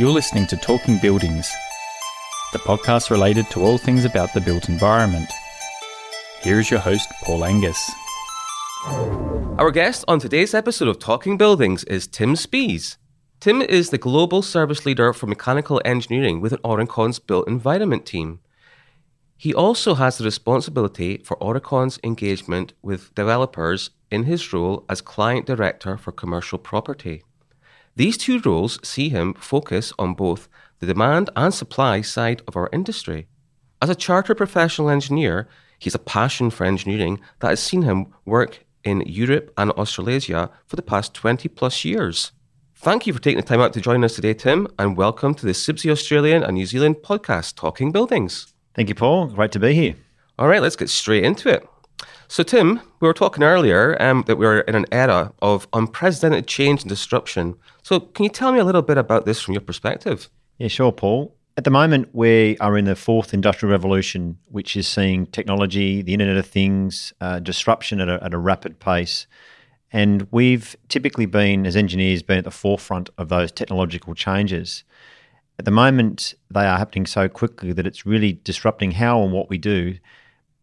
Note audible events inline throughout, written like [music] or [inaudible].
You're listening to Talking Buildings, the podcast related to all things about the built environment. Here is your host, Paul Angus. Our guest on today's episode of Talking Buildings is Tim Spees. Tim is the global service leader for mechanical engineering within Aurecon's built environment team. He also has the responsibility for Aurecon's engagement with developers in his role as client director for commercial property. These two roles see him focus on both the demand and supply side of our industry. As a chartered professional engineer, he has a passion for engineering that has seen him work in Europe and Australasia for the past 20 plus years. Thank you for taking the time out to join us today, Tim, and welcome to the CIBSE Australian and New Zealand podcast, Talking Buildings. Thank you, Paul. Great to be here. All right, let's get straight into it. So, Tim, we were talking earlier um, that we're in an era of unprecedented change and disruption. So, can you tell me a little bit about this from your perspective? Yeah, sure, Paul. At the moment, we are in the fourth industrial revolution, which is seeing technology, the Internet of Things, uh, disruption at a, at a rapid pace. And we've typically been, as engineers, been at the forefront of those technological changes. At the moment, they are happening so quickly that it's really disrupting how and what we do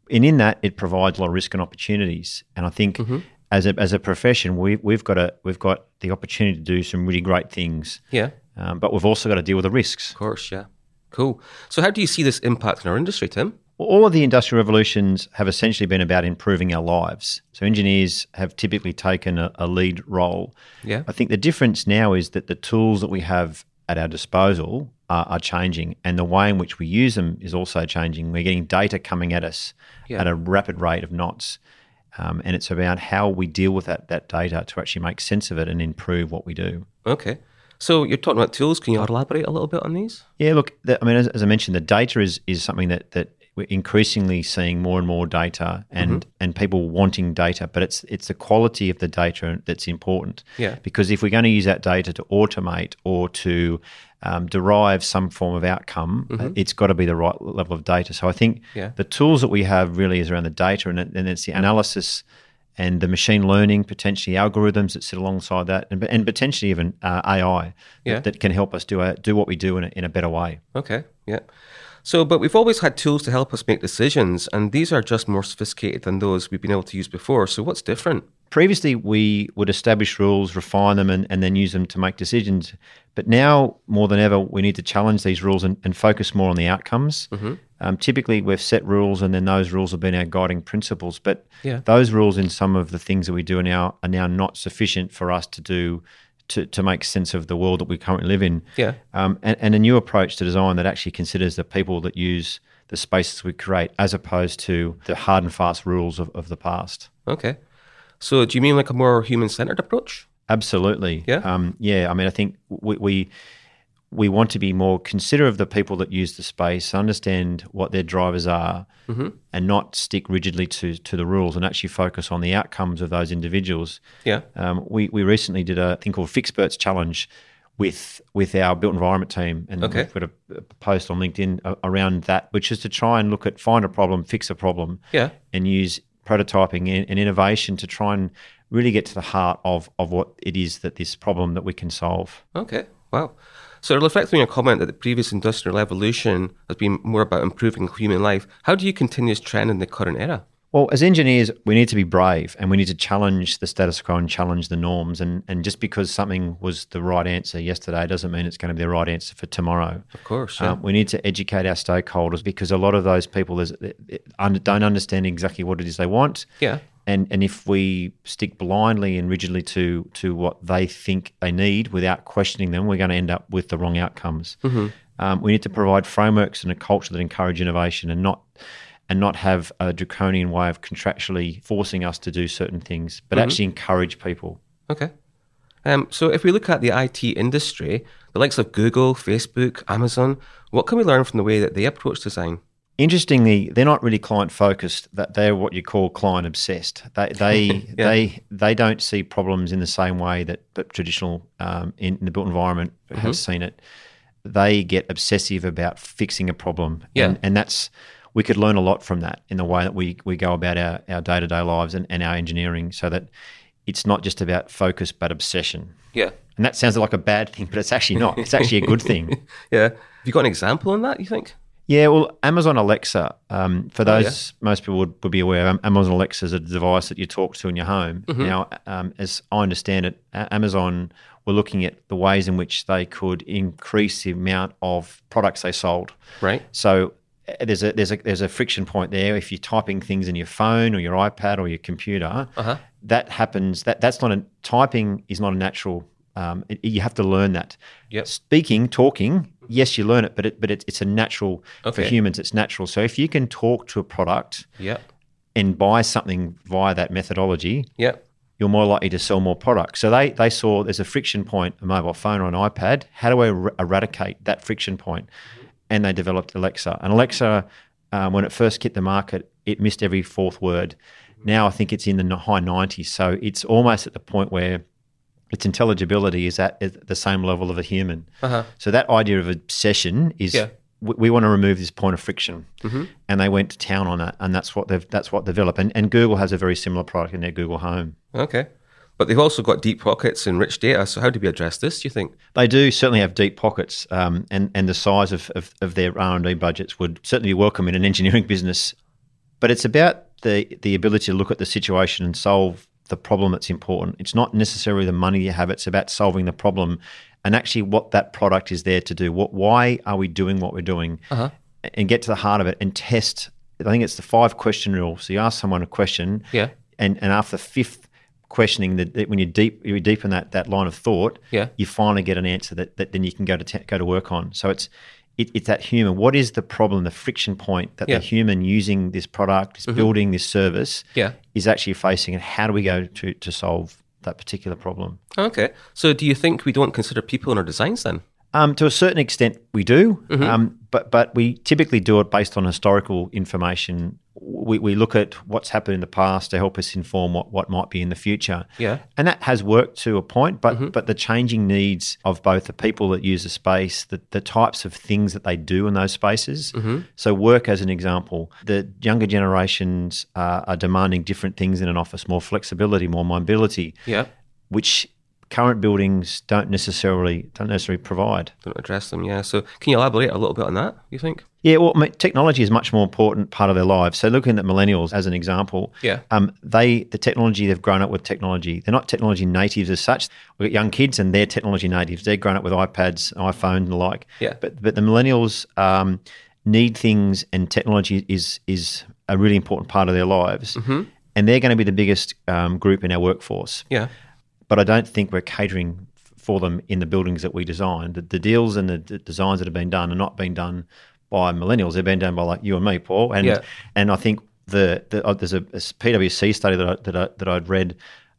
and in that, it provides a lot of risk and opportunities. And I think mm-hmm. As a as a profession, we we've got a we've got the opportunity to do some really great things. Yeah. Um, but we've also got to deal with the risks. Of course, yeah. Cool. So, how do you see this impact in our industry, Tim? Well, all of the industrial revolutions have essentially been about improving our lives. So, engineers have typically taken a, a lead role. Yeah. I think the difference now is that the tools that we have at our disposal are, are, changing, and the way in which we use them is also changing. We're getting data coming at us yeah. at a rapid rate of knots, um, and it's about how we deal with that that data to actually make sense of it and improve what we do. Okay. So you're talking about tools. Can you elaborate a little bit on these? Yeah, look, the, I mean, as, as, I mentioned, the data is is something that that we're increasingly seeing more and more data and mm-hmm. and people wanting data, but it's it's the quality of the data that's important. Yeah. Because if we're going to use that data to automate or to um, derive some form of outcome, mm-hmm. it's got to be the right level of data. So I think yeah. the tools that we have really is around the data and, and it's the analysis and the machine learning, potentially algorithms that sit alongside that, and, and potentially even uh, AI yeah. that, that, can help us do a, do what we do in a, in a better way. Okay, yeah. So, but we've always had tools to help us make decisions, and these are just more sophisticated than those we've been able to use before. So, what's different? Previously, we would establish rules, refine them, and, and then use them to make decisions. But now, more than ever, we need to challenge these rules and, and focus more on the outcomes. Mm-hmm. Um, typically, we've set rules, and then those rules have been our guiding principles. But yeah. those rules, in some of the things that we do now, are now not sufficient for us to do to, to make sense of the world that we currently live in. Yeah. Um, and, and a new approach to design that actually considers the people that use the spaces we create as opposed to the hard and fast rules of, of the past. Okay. So do you mean like a more human centered approach? Absolutely. Yeah. Um, yeah. I mean, I think we, we we want to be more considerate of the people that use the space, understand what their drivers are, mm-hmm. and not stick rigidly to to the rules, and actually focus on the outcomes of those individuals. Yeah. Um, we we recently did a thing called Fixperts Challenge with with our built environment team, and okay. we put a, a, post on LinkedIn around that, which is to try and look at find a problem, fix a problem, yeah, and use prototyping and, and innovation to try and really get to the heart of of what it is that this problem that we can solve. Okay. Wow. So, reflecting on your comment that the previous industrial evolution has been more about improving human life, how do you continue this trend in the current era? Well, as engineers, we need to be brave and we need to challenge the status quo and challenge the norms. And, and just because something was the right answer yesterday doesn't mean it's going to be the right answer for tomorrow. Of course. Yeah. Um, we need to educate our stakeholders because a lot of those people don't understand exactly what it is they want. Yeah and and if we stick blindly and rigidly to to what they think they need without questioning them, we're going to end up with the wrong outcomes. Mm-hmm. Um, we need to provide frameworks and a culture that encourage innovation and not and not have a draconian way of contractually forcing us to do certain things, but mm-hmm. actually encourage people. Okay. Um, so if we look at the IT industry, the likes of Google, Facebook, Amazon, what can we learn from the way that they approach design? Interestingly, they're not really client focused. That they're what you call client obsessed. They they [laughs] yeah. they they don't see problems in the same way that, that traditional um, in, in, the built environment mm-hmm. has seen it. They get obsessive about fixing a problem, yeah. and, and that's we could learn a lot from that in the way that we we go about our our day to day lives and, and our engineering, so that it's not just about focus but obsession. Yeah. And that sounds like a bad thing, but it's actually not. It's actually a good thing. [laughs] Yeah. Have you got an example on that, you think? Yeah, well, Amazon Alexa, um, for Oh, those most people would, would be aware, Am- Amazon Alexa is a device that you talk to in your home. Mm-hmm. Now, um, as I understand it, Amazon were looking at the ways in which they could increase the amount of products they sold. Right. So uh, there's a there's a there's a friction point there. If you're typing things in your phone or your iPad or your computer, Uh-huh. that happens. That that's not a typing is not a natural. Um, it- you have to learn that. Yep. Speaking, talking, yes, you learn it, but it but it, it's a natural for humans. It's natural. So if you can talk to a product Yeah. and buy something via that methodology, Yeah. you're more likely to sell more products. So they they saw there's a friction point, a mobile phone or an iPad. How do I er- eradicate that friction point? And they developed Alexa. And Alexa, um, when it first hit the market, it missed every fourth word. Now I think it's in the high 90s. So it's almost at the point where its intelligibility is at at the same level of a human. Uh-huh. So that idea of obsession is Yeah. we, we want to remove this point of friction, and they went to town on that, and that's what they've that's what developed. And, and Google has a very similar product in their Google Home. Okay. But they've also got deep pockets and rich data. So how do we address this, do you think? They do certainly have deep pockets, um, and and the size of, of, of their R and D budgets would certainly be welcome in an engineering [laughs] business. But it's about the the ability to look at the situation and solve the problem that's important. It's not necessarily the money you have; it's about solving the problem, and actually what that product is there to do. What why are we doing what we're doing, Uh-huh. and get to the heart of it and test. I think it's the five question rule. So you ask someone a question, Yeah. and and after the fifth questioning that when you deep you deepen that that line of thought, Yeah. you finally get an answer that, that then you can go to te- go to work on. So it's it, it's that human. What is the problem, the friction point that Yeah. the human using this product, this building this service, Yeah. is actually facing, and how do we go to to solve that particular problem? Okay. So do you think we don't consider people in our designs then? Um, to a certain extent, we do, um, but but we typically do it based on historical information. We, we look at what's happened in the past to help us inform what, what might be in the future. Yeah. and that has worked to a point. But but the changing needs of both the people that use the space, the, the types of things that they do in those spaces. So work, as an example, the younger generations uh, are demanding different things in an office: more flexibility, more mobility, Yeah. which current buildings don't necessarily don't necessarily provide. Don't address them. Yeah. So can you elaborate a little bit on that, you think? Yeah, well, I mean, technology is a much more important part of their lives. So, looking at millennials as an example, Yeah. um, they the technology they've grown up with technology. They're not technology natives as such. We've got young kids and they're technology natives. They're grown up with iPads, iPhone, and the like. Yeah. But but the millennials um, need things, and technology is is a really important part of their lives. Mm-hmm. And they're going to be the biggest um, group in our workforce Yeah. But I don't think we're catering for them in the buildings that we design. The, the deals and the, d designs that have been done are not being done by millennials. They're being done by like you and me, Paul. And Yeah. and I think the, the uh, there's a, a PwC study that I, that I, that I'd read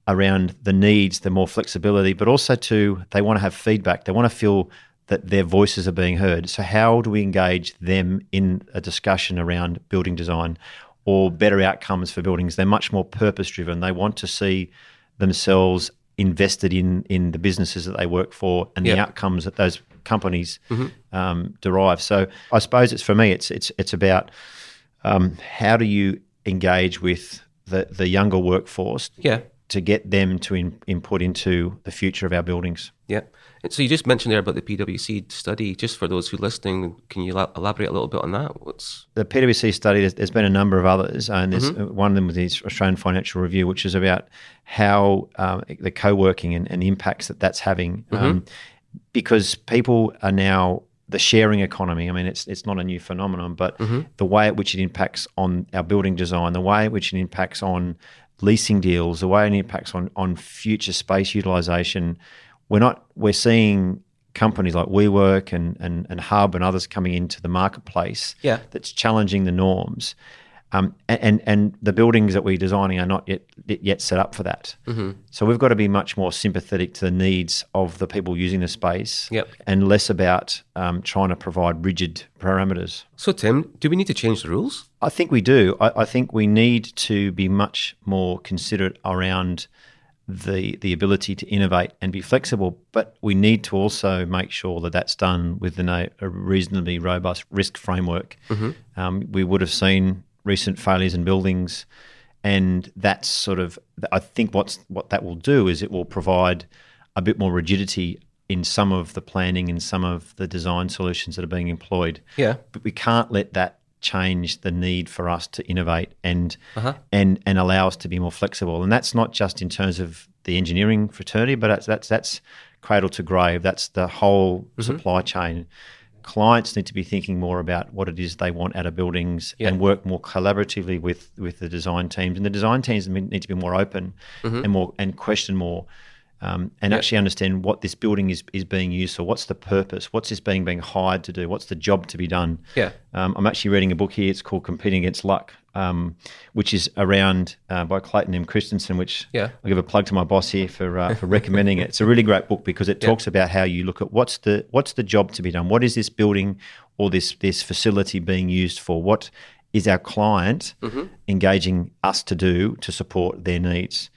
around the needs, the more flexibility, but also to they want to have feedback. They want to feel that their voices are being heard. So how do we engage them in a discussion around building design or better outcomes for buildings? They're much more purpose driven. They want to see themselves invested in in the businesses that they work for and the outcomes that those companies um, derive. So I suppose it's for me, it's it's it's about um, how do you engage with the the younger workforce Yeah. To get them to in, input into the future of our buildings. Yeah. And So you just mentioned there about the PwC study. Just for those who are listening, can you elaborate a little bit on that? What's The PwC study, there's, there's been a number of others, and there's uh one of them was the Australian Financial Review, which is about how um, the co-working and, and the impacts that that's having, um, because people are now the sharing economy. I mean, it's it's not a new phenomenon, but the way at which it impacts on our building design, the way at which it impacts on leasing deals, the way it impacts on on future space utilization. We're not we're seeing companies like WeWork and, and, and Hub and others coming into the marketplace Yeah. that's challenging the norms. Um, and, and the buildings that we're designing are not yet yet set up for that. Mm-hmm. So we've got to be much more sympathetic to the needs of the people using the space, Yep. and less about um, trying to provide rigid parameters. so, Tim? Do we need to change the rules? I think we do. I, I think we need to be much more considerate around the the ability to innovate and be flexible, but we need to also make sure that that's done within a, a reasonably robust risk framework. Um, we would have seen recent failures in buildings, and that's sort of I think what's what that will do is it will provide a bit more rigidity in some of the planning and some of the design solutions that are being employed. Yeah. But we can't let that change the need for us to innovate and uh-huh. and and allow us to be more flexible. And that's not just in terms of the engineering fraternity, but that's that's, that's cradle to grave. That's the whole mm-hmm. supply chain. Clients need to be thinking more about what it is they want out of buildings Yeah. and work more collaboratively with with the design teams. And the design teams need to be more open and more and question more um, and actually understand what this building is, is being used for. What's the purpose? What's this being being hired to do? What's the job to be done? Yeah. Um, I'm actually reading a book here. It's called Competing Against Luck, um, which is around uh, by Clayton M. Christensen. Which Yeah. I'll give a plug to my boss here for uh, for recommending it. It's a really great book because it talks about how you look at what's the what's the job to be done. What is this building or this this facility being used for? What is our client engaging us to do to support their needs?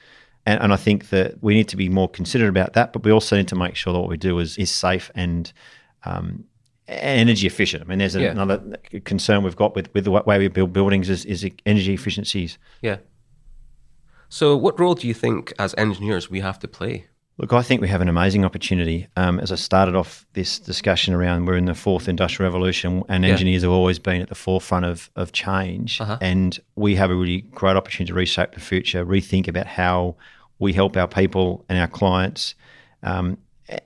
And, and I think that we need to be more considerate about that, but we also need to make sure that what we do is, is safe and um, energy efficient. I mean, there's Yeah. another concern we've got with, with the way we build buildings is, is energy efficiencies. Yeah. So, what role do you think as engineers we have to play? Look, I think we have an amazing opportunity. Um, as I started off this discussion around, we're in the fourth industrial revolution, and Yeah. engineers have always been at the forefront of, of change. Uh-huh. And we have a really great opportunity to reshape the future, rethink about how we help our people and our clients. Um,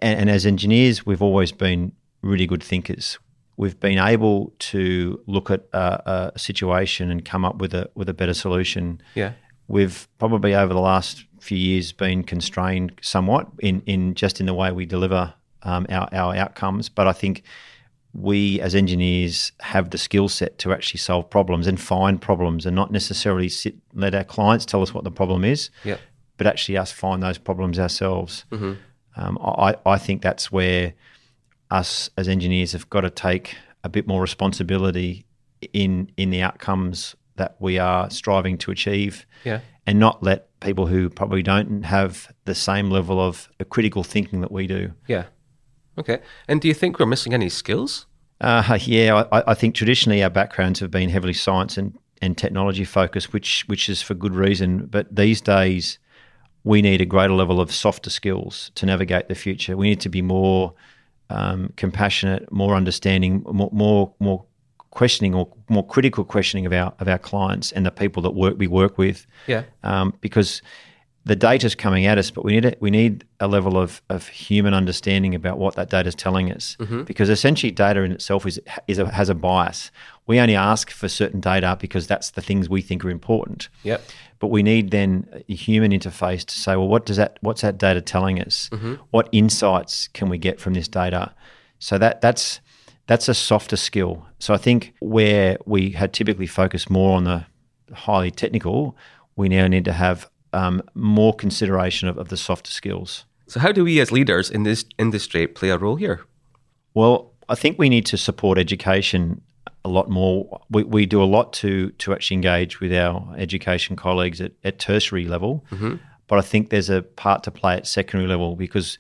and, and as engineers, we've always been really good thinkers. We've been able to look at a, a situation and come up with a with a better solution Yeah. we've probably over the last few years been constrained somewhat in, in just in the way we deliver um, our, our outcomes. But I think we as engineers have the skill set to actually solve problems and find problems and not necessarily sit let our clients tell us what the problem is, Yeah. but actually us find those problems ourselves. Um, I, I think that's where us as engineers have got to take a bit more responsibility in in the outcomes that we are striving to achieve Yeah. and not let people who probably don't have the same level of critical thinking that we do. Yeah. Okay. And do you think we're missing any skills? Uh, yeah, I, I think traditionally our backgrounds have been heavily science and, and technology focused, which which is for good reason. But these days, we need a greater level of softer skills to navigate the future. We need to be more um, compassionate, more understanding, more, more more questioning or more critical questioning of our of our clients and the people that work we work with. Yeah. um, because the data's coming at us, but we need a, we need a level of, of human understanding about what that data is telling us. Mm-hmm. Because essentially, data in itself is is a, has a bias. We only ask for certain data because that's the things we think are important. Yep. But we need then a human interface to say, well, what does that what's that data telling us? Mm-hmm. What insights can we get from this data? So that that's that's a softer skill. So I think where we had typically focused more on the highly technical, we now need to have um, more consideration of, of the softer skills. So, how do we as leaders in this industry play a role here? Well, I think we need to support education a lot more. We, we do a lot to to actually engage with our education colleagues at, at tertiary level, but I think there's a part to play at secondary level because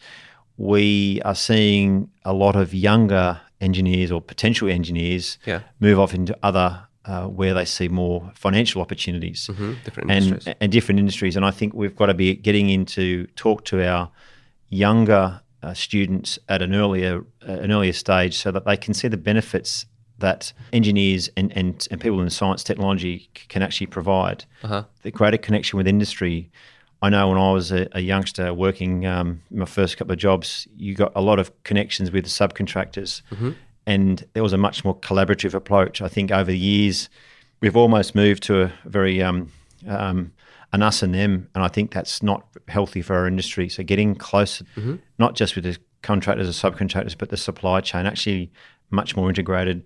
we are seeing a lot of younger engineers or potential engineers Yeah. move off into other uh, where they see more financial opportunities Different and, industries. and different industries. And I think we've got to be getting into talk to our younger uh, students at an earlier uh, an earlier stage so that they can see the benefits that engineers and, and, and people in science technology c- can actually provide. Uh-huh. The greater connection with industry. I know when I was a, a youngster working um, my first couple of jobs, you got a lot of connections with the subcontractors, and there was a much more collaborative approach. I think over the years, we've almost moved to a very um, um, an us and them, and I think that's not healthy for our industry. So getting closer, not just with the contractors or subcontractors, but the supply chain, actually much more integrated.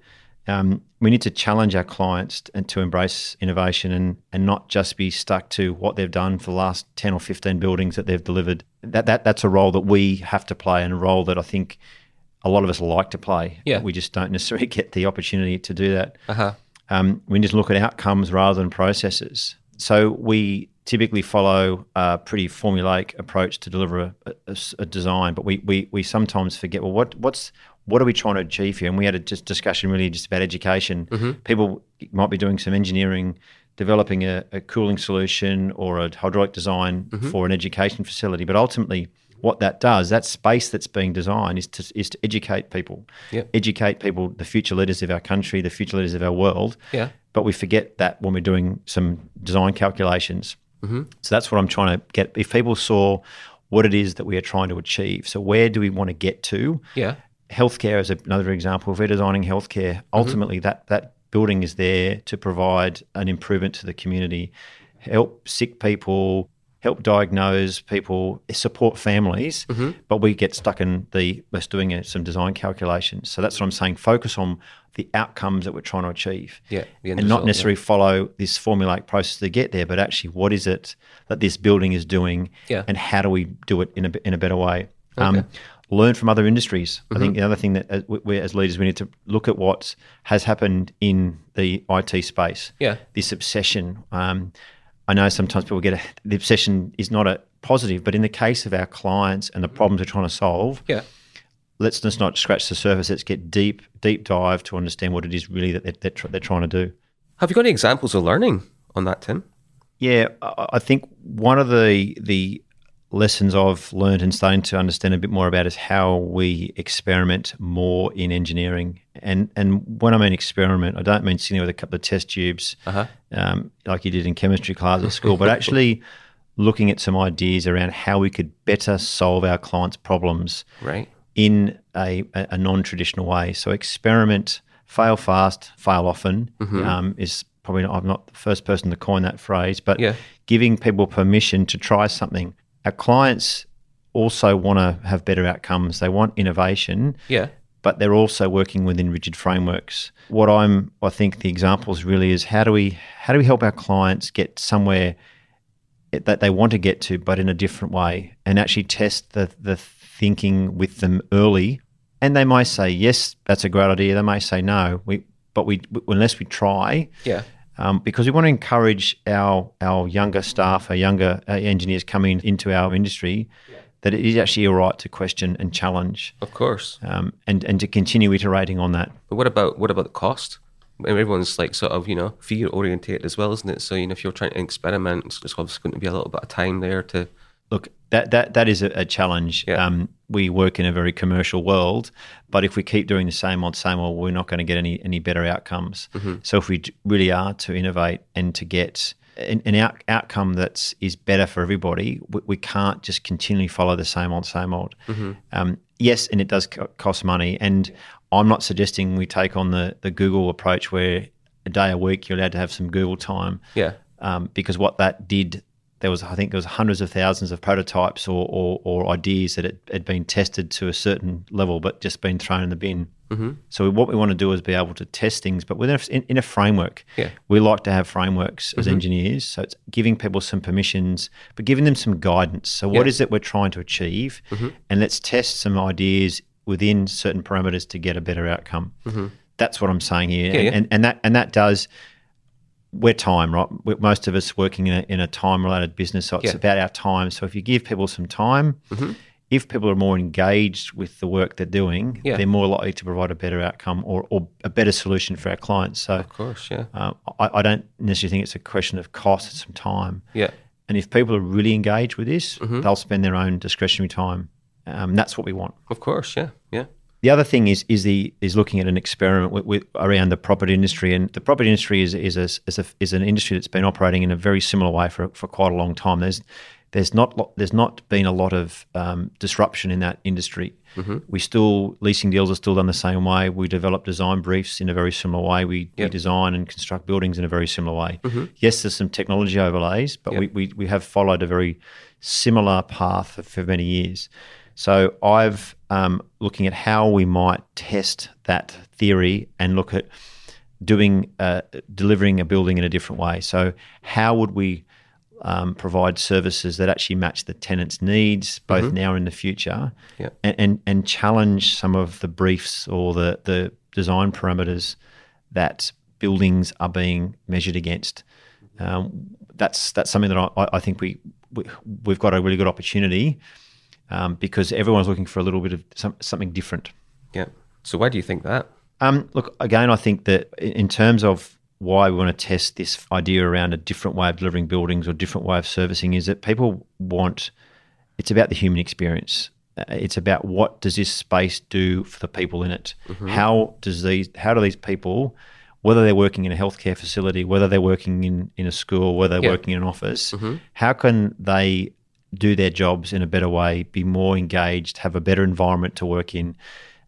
Um, we need to challenge our clients and to embrace innovation and, and not just be stuck to what they've done for the last 10 or 15 buildings that they've delivered. That, that That's a role that we have to play and a role that I think a lot of us like to play. Yeah. We just don't necessarily [laughs] get the opportunity to do that Uh-huh. um, we to look at outcomes rather than processes. So we typically follow a pretty formulaic approach to deliver a, a- a design, but we, we, we sometimes forget well what what's what are we trying to achieve here? And we had a just discussion really just about education. People might be doing some engineering, developing a, a cooling solution or a hydraulic design for an education facility, but ultimately what that does, that space that's being designed is to is to educate people, Yep. educate people, the future leaders of our country, the future leaders of our world. Yeah. But we forget that when we're doing some design calculations. Mm-hmm. So that's what I'm trying to get. If people saw what it is that we are trying to achieve, so where do we want to get to? Yeah. healthcare is another example. If we're designing healthcare, ultimately that that building is there to provide an improvement to the community, help sick people, help diagnose people, support families. But we get stuck in the us doing uh, some design calculations. So that's what I'm saying. Focus on the outcomes that we're trying to achieve. Yeah, and not result, yeah. necessarily follow this formulaic process to get there, but actually, what is it that this building is doing, Yeah. and how do we do it in a in a better way? Um, learn from other industries. I Mm-hmm. think the other thing that uh, we, we as leaders we need to look at what has happened in the IT space. Yeah. this obsession. Um, I know sometimes people get a, the obsession is not a positive, but in the case of our clients and the mm. problems we're trying to solve, Yeah. let's just not scratch the surface. Let's get deep, deep dive to understand what it is really that they're, they're, tr- they're trying to do. Have you got any examples of learning on that, Tim? Yeah, I I think one of the the lessons I've learned and starting to understand a bit more about is how we experiment more in engineering. And and when I mean experiment, I don't mean sitting there with a couple of test tubes, Uh-huh. um, like you did in chemistry class at school, but actually [laughs] looking at some ideas around how we could better solve our clients' problems Right. in a, a, non-traditional way. So experiment, fail fast, fail often um, is probably not, I'm not the first person to coin that phrase, but Yeah. giving people permission to try something. Our clients also want to have better outcomes. They want innovation, Yeah. but they're also working within rigid frameworks. What I'm, I think, the examples really is how do we how do we help our clients get somewhere that they want to get to, but in a different way, and actually test the the thinking with them early. And they may say yes, that's a great idea. They may say no, we but we unless we try, Yeah. Um, because we want to encourage our our younger staff, our younger uh, engineers coming into our industry, that it is actually a right to question and challenge, Of course. um, and and to continue iterating on that. But what about what about the cost? Everyone's like sort of you know fear orientated as well, isn't it? So you know if you're trying to experiment, it's it's obviously going to be a little bit of time there to. Look, that that that is a, a challenge. Yeah. Um, we work in a very commercial world, but if we keep doing the same old same old, we're not going to get any any better outcomes. So if we really are to innovate and to get an, an out, outcome that's is better for everybody, we, we can't just continually follow the same old same old. Um, yes, and it does co- cost money, and I'm not suggesting we take on the the Google approach where a day a week you're allowed to have some Google time Yeah. um, because what that did, there was I think there was hundreds of thousands of prototypes or, or, or ideas that had, had been tested to a certain level, but just been thrown in the bin. Mm-hmm. So what we want to do is be able to test things, but within a, in, in a framework. Yeah. We like to have frameworks as mm-hmm. engineers, so it's giving people some permissions, but giving them some guidance. So what Yeah. is it we're trying to achieve, mm-hmm. and let's test some ideas within certain parameters to get a better outcome. Mm-hmm. That's what I'm saying here, Yeah, yeah. And, and that and that does we're time, right? We're, most of us working in a, in a time related business, so it's Yeah. about our time. So if you give people some time, Mm-hmm. if people are more engaged with the work they're doing, Yeah. they're more likely to provide a better outcome or, or a better solution for our clients. So Of course. Yeah. um, I, I don't necessarily think it's a question of cost, it's some time. Yeah. And if people are really engaged with this, Mm-hmm. they'll spend their own discretionary time. Um, that's what we want. Of course. Yeah. The other thing is is the is looking at an experiment with, with, around the property industry, and the property industry is is a, is a is an industry that's been operating in a very similar way for for quite a long time. There's there's not there's not been a lot of um, disruption in that industry. We still leasing deals are still done the same way. We develop design briefs in a very similar way. We, we design and construct buildings in a very similar way. Yes, there's some technology overlays, but we, we we have followed a very similar path for, for many years. So I've um, looking at how we might test that theory and look at doing uh, delivering a building in a different way. So how would we um, provide services that actually match the tenant's needs, both now and in the future, Yeah. and, and and challenge some of the briefs or the the design parameters that buildings are being measured against. Um, that's that's something that I, I think we, we we've got a really good opportunity um, because everyone's looking for a little bit of some, something different. Yeah. So why do you think that? Um, look, again, I think that in terms of why we want to test this idea around a different way of delivering buildings or different way of servicing is that people want it's about the human experience. Uh, It's about what does this space do for the people in it? How does these how do these people, whether they're working in a healthcare facility, whether they're working in, in a school, whether they're Yeah. working in an office, how can they do their jobs in a better way, be more engaged, have a better environment to work in?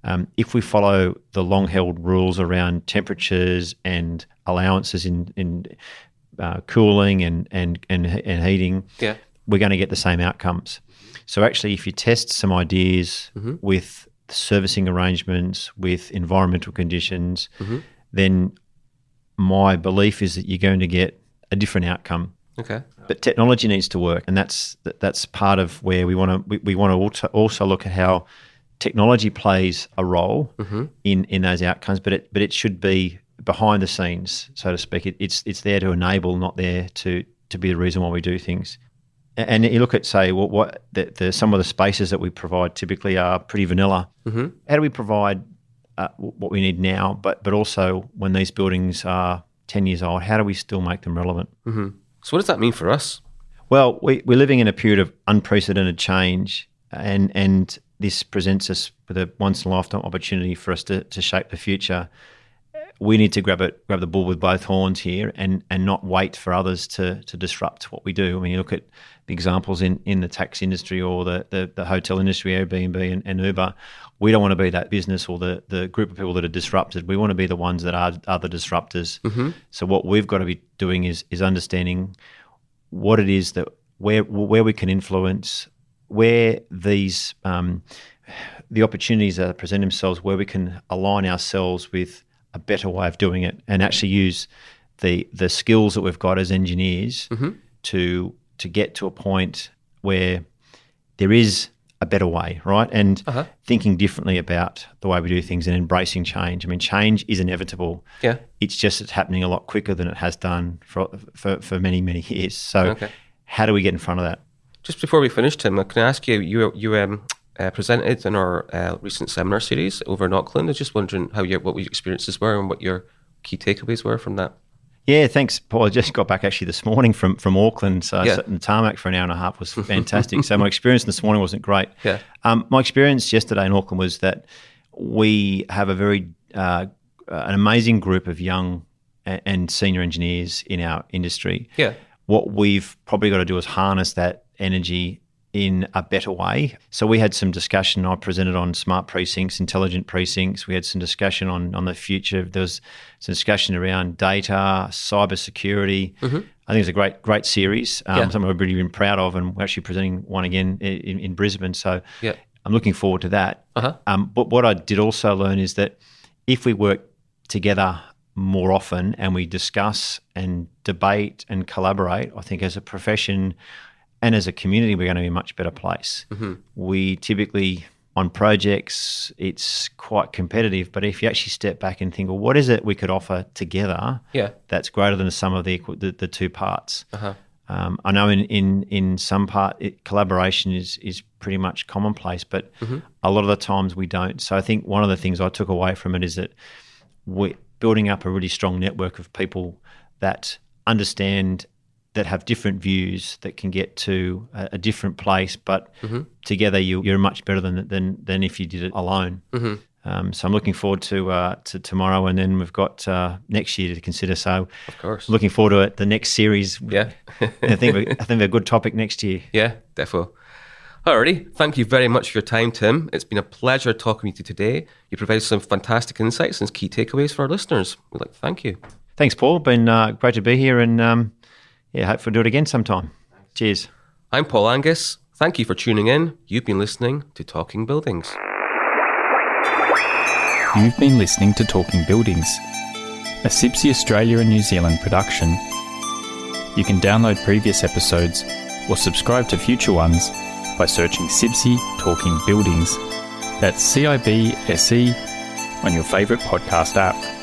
Um, if we follow the long held rules around temperatures and allowances in, in uh, cooling and, and, and, and heating, Yeah. we're going to get the same outcomes. So, actually, if you test some ideas with servicing arrangements, with environmental conditions, then my belief is that you're going to get a different outcome. Okay. But technology needs to work, and that's that's part of where we want to we, we want to also, look at how technology plays a role in in those outcomes. But it but it should be behind the scenes, so to speak. It, it's it's there to enable, not there to to be the reason why we do things. And you look at say what what the, the some of the spaces that we provide typically are pretty vanilla. Mm-hmm. How do we provide uh, what we need now, but but also when these buildings are ten years old, how do we still make them relevant? So, what does that mean for us? Well, we, we're living in a period of unprecedented change, and and this presents us with a once in a lifetime opportunity for us to, to shape the future. We need to grab it, grab the bull with both horns here, and and not wait for others to to disrupt what we do. I mean, you look at the examples in, in the tax industry or the, the, the hotel industry, Airbnb and, and Uber. We don't want to be that business or the, the group of people that are disrupted. We want to be the ones that are, are the disruptors. So what we've got to be doing is is understanding what it is that where where we can influence, where these um, the opportunities that present themselves, where we can align ourselves with a better way of doing it, and actually use the the skills that we've got as engineers to to get to a point where there is a better way, right? And thinking differently about the way we do things and embracing change. I mean, change is inevitable. Yeah. It's just it's happening a lot quicker than it has done for for, for many many years. So, Okay. how do we get in front of that? Just before we finish, Tim, uh, can I ask you? You you um, uh, presented in our uh, recent seminar series over in Auckland. I was just wondering how your what your experiences were and what your key takeaways were from that. Yeah, thanks, Paul. I just got back actually this morning from from Auckland. So I Yeah. sat in the tarmac for an hour and a half was [laughs] fantastic. so my experience this morning wasn't great. Yeah. Um, my experience yesterday in Auckland was that we have a very uh, an amazing group of young a- and senior engineers in our industry. Yeah. What we've probably got to do is harness that energy in a better way. So we had some discussion. I presented on smart precincts, intelligent precincts. We had some discussion on on the future. There was some discussion around data, cyber security. I think it's a great great series. Um, Yeah. Something we've really been proud of, and we're actually presenting one again in, in Brisbane. So Yeah. I'm looking forward to that. Uh-huh. Um, but what I did also learn is that if we work together more often and we discuss and debate and collaborate, I think as a profession and as a community, we're going to be a much better place. We typically, on projects, it's quite competitive. But if you actually step back and think, well, what is it we could offer together Yeah. that's greater than the sum of the, the, the two parts? Uh-huh. Um, I know in in in some part it, collaboration is is pretty much commonplace, but a lot of the times we don't. So I think one of the things I took away from it is that we're building up a really strong network of people that understand that have different views that can get to a, a different place, but together you, you're much better than than than if you did it alone. Um, so I'm looking forward to uh, to tomorrow, and then we've got uh, next year to consider. So Of course. looking forward to it. The next series, Yeah. [laughs] I think we- I think we're a good topic next year. Yeah, defo. Alrighty, thank you very much for your time, Tim. It's been a pleasure talking with you today. You provided some fantastic insights and key takeaways for our listeners. We'd like to thank you. Thanks, Paul. Been uh, great to be here, and um, yeah, hopefully do it again sometime. Cheers. I'm Paul Angus. Thank you for tuning in. You've been listening to Talking Buildings. You've been listening to Talking Buildings, a CIBSE Australia and New Zealand production. You can download previous episodes or subscribe to future ones by searching CIBSE Talking Buildings. That's C I B S E on your favourite podcast app.